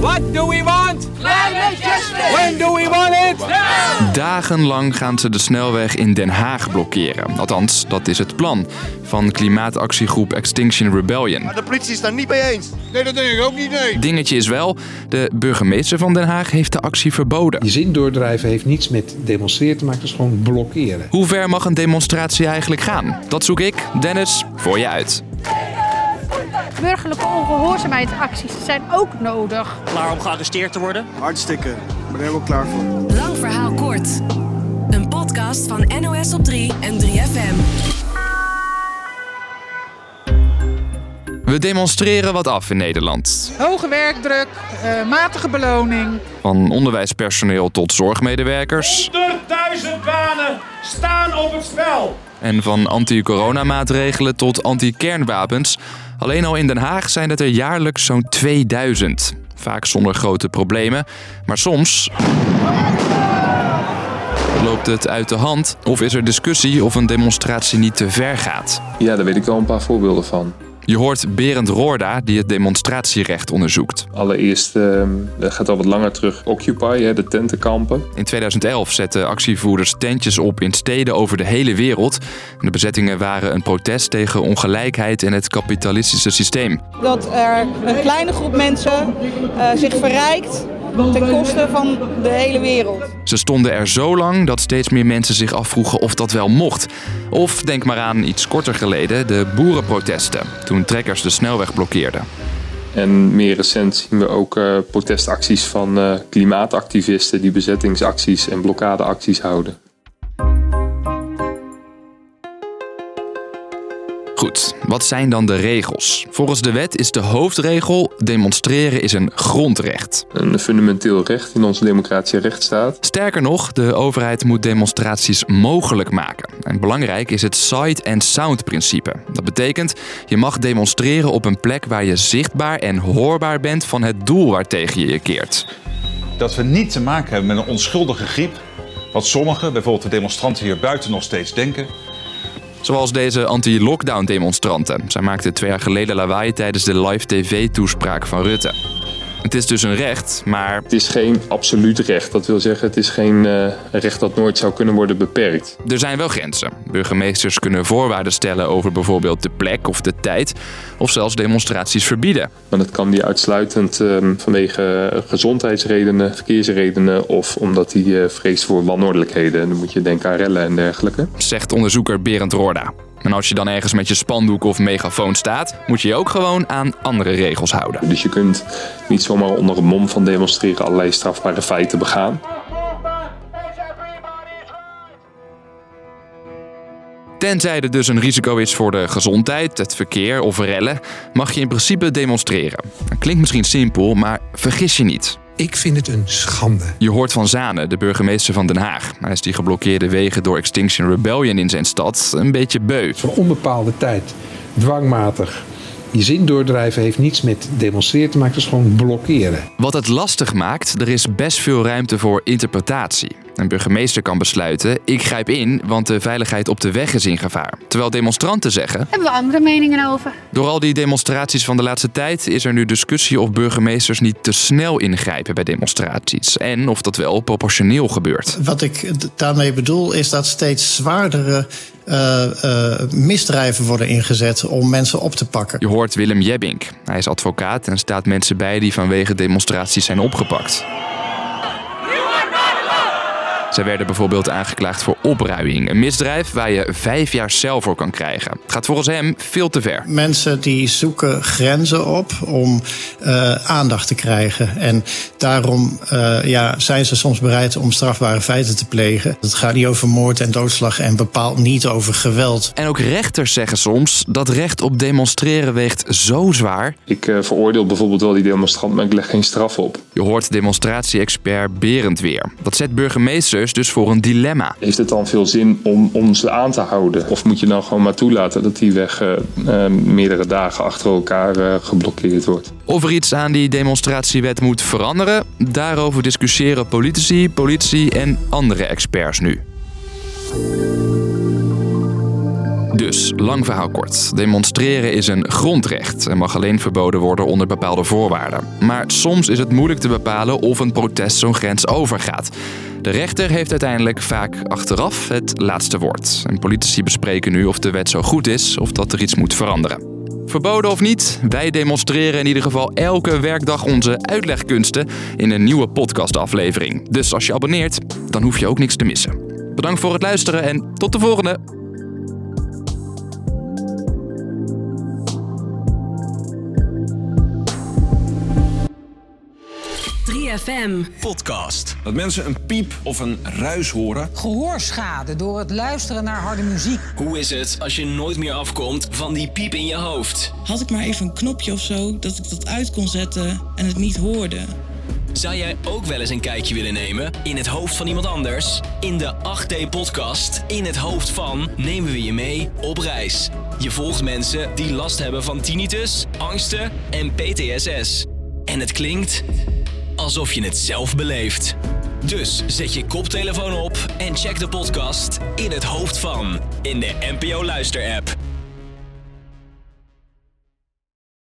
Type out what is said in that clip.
What do we want? Climate justice! When do we want it? Dagenlang gaan ze de snelweg in Den Haag blokkeren. Althans, dat is het plan van klimaatactiegroep Extinction Rebellion. De politie is daar niet mee eens. Nee, dat denk ik ook niet, nee. Dingetje is wel, de burgemeester van Den Haag heeft de actie verboden. Je zin doordrijven heeft niets met demonstreren te maken, dat is gewoon blokkeren. Hoe ver mag een demonstratie eigenlijk gaan? Dat zoek ik, Dennis, voor je uit. Burgerlijke ongehoorzaamheidsacties zijn ook nodig. Klaar om gearresteerd te worden? Hartstikke. Ik ben er helemaal klaar voor. Lang verhaal kort. Een podcast van NOS op 3 en 3FM. We demonstreren wat af in Nederland. Hoge werkdruk, uh, matige beloning. Van onderwijspersoneel tot zorgmedewerkers. 100.000 banen staan op het spel. En van anti-coronamaatregelen tot anti-kernwapens. Alleen al in Den Haag zijn het er jaarlijks zo'n 2000. Vaak zonder grote problemen. Maar soms loopt het uit de hand of is er discussie of een demonstratie niet te ver gaat. Ja, daar weet ik wel een paar voorbeelden van. Je hoort Berend Roorda, die het demonstratierecht onderzoekt. Allereerst, uh, dat gaat al wat langer terug, Occupy, hè, de tentenkampen. In 2011 zetten actievoerders tentjes op in steden over de hele wereld. De bezettingen waren een protest tegen ongelijkheid en het kapitalistische systeem. Dat er een kleine groep mensen uh, zich verrijkt ten koste van de hele wereld. Ze stonden er zo lang dat steeds meer mensen zich afvroegen of dat wel mocht. Of denk maar aan iets korter geleden, de boerenprotesten, toen trekkers de snelweg blokkeerden. En meer recent zien we ook uh, protestacties van uh, klimaatactivisten die bezettingsacties en blokkadeacties houden. Goed, wat zijn dan de regels? Volgens de wet is de hoofdregel: demonstreren is een grondrecht. Een fundamenteel recht in onze democratische rechtsstaat. Sterker nog, de overheid moet demonstraties mogelijk maken. En belangrijk is het sight and sound principe. Dat betekent, je mag demonstreren op een plek waar je zichtbaar en hoorbaar bent van het doel waartegen je je keert. Dat we niet te maken hebben met een onschuldige griep, wat sommigen, bijvoorbeeld de demonstranten hier buiten, nog steeds denken. Zoals deze anti-lockdown demonstranten. Zij maakten twee jaar geleden lawaai tijdens de live tv-toespraak van Rutte. Het is dus een recht, maar... Het is geen absoluut recht. Dat wil zeggen, het is geen uh, recht dat nooit zou kunnen worden beperkt. Er zijn wel grenzen. Burgemeesters kunnen voorwaarden stellen over bijvoorbeeld de plek of de tijd. Of zelfs demonstraties verbieden. Maar dat kan die uitsluitend uh, vanwege gezondheidsredenen, verkeersredenen... of omdat hij uh, vreest voor wanordelijkheden. Dan moet je denken aan rellen en dergelijke. Zegt onderzoeker Berend Roorda. En als je dan ergens met je spandoek of megafoon staat, moet je je ook gewoon aan andere regels houden. Dus je kunt niet zomaar onder een mom van demonstreren allerlei strafbare feiten begaan. Tenzij er dus een risico is voor de gezondheid, het verkeer of rellen, mag je in principe demonstreren. Dat klinkt misschien simpel, maar vergis je niet. Ik vind het een schande. Je hoort van Zane, de burgemeester van Den Haag. Hij is die geblokkeerde wegen door Extinction Rebellion in zijn stad een beetje beu. Voor onbepaalde tijd, dwangmatig. Je zin doordrijven heeft niets met demonstreren te maken, is gewoon blokkeren. Wat het lastig maakt, er is best veel ruimte voor interpretatie. Een burgemeester kan besluiten: ik grijp in, want de veiligheid op de weg is in gevaar. Terwijl demonstranten zeggen: hebben we andere meningen over. Door al die demonstraties van de laatste tijd is er nu discussie of burgemeesters niet te snel ingrijpen bij demonstraties en of dat wel proportioneel gebeurt. Wat ik daarmee bedoel is dat steeds zwaardere uh, uh, misdrijven worden ingezet om mensen op te pakken. Je hoort Willem Jebbink. Hij is advocaat en staat mensen bij die vanwege demonstraties zijn opgepakt. Zij werden bijvoorbeeld aangeklaagd voor opruiing. Een misdrijf waar je vijf jaar cel voor kan krijgen. Het gaat volgens hem veel te ver. Mensen die zoeken grenzen op om uh, aandacht te krijgen. En daarom uh, ja, zijn ze soms bereid om strafbare feiten te plegen. Het gaat niet over moord en doodslag en bepaalt niet over geweld. En ook rechters zeggen soms dat recht op demonstreren weegt zo zwaar. Ik uh, veroordeel bijvoorbeeld wel die demonstrant, maar ik leg geen straf op. Je hoort demonstratie-expert Berend weer. Dat zet burgemeesters dus voor een dilemma. Heeft het dan veel zin om, om ze aan te houden? Of moet je nou gewoon maar toelaten dat die weg uh, uh, meerdere dagen achter elkaar uh, geblokkeerd wordt? Of er iets aan die demonstratiewet moet veranderen? Daarover discussiëren politici, politie en andere experts nu. Dus, lang verhaal kort. Demonstreren is een grondrecht en mag alleen verboden worden onder bepaalde voorwaarden. Maar soms is het moeilijk te bepalen of een protest zo'n grens overgaat. De rechter heeft uiteindelijk vaak achteraf het laatste woord. En politici bespreken nu of de wet zo goed is of dat er iets moet veranderen. Verboden of niet, wij demonstreren in ieder geval elke werkdag onze uitlegkunsten in een nieuwe podcastaflevering. Dus als je abonneert, dan hoef je ook niks te missen. Bedankt voor het luisteren en tot de volgende! 3FM. Podcast. Dat mensen een piep of een ruis horen. Gehoorschade door het luisteren naar harde muziek. Hoe is het als je nooit meer afkomt van die piep in je hoofd? Had ik maar even een knopje of zo dat ik dat uit kon zetten en het niet hoorde. Zou jij ook wel eens een kijkje willen nemen in het hoofd van iemand anders? In de 8D-podcast In het hoofd van nemen we je mee op reis. Je volgt mensen die last hebben van tinnitus, angsten en PTSS. En het klinkt alsof je het zelf beleeft. Dus zet je koptelefoon op en check de podcast In het hoofd van in de NPO Luister app.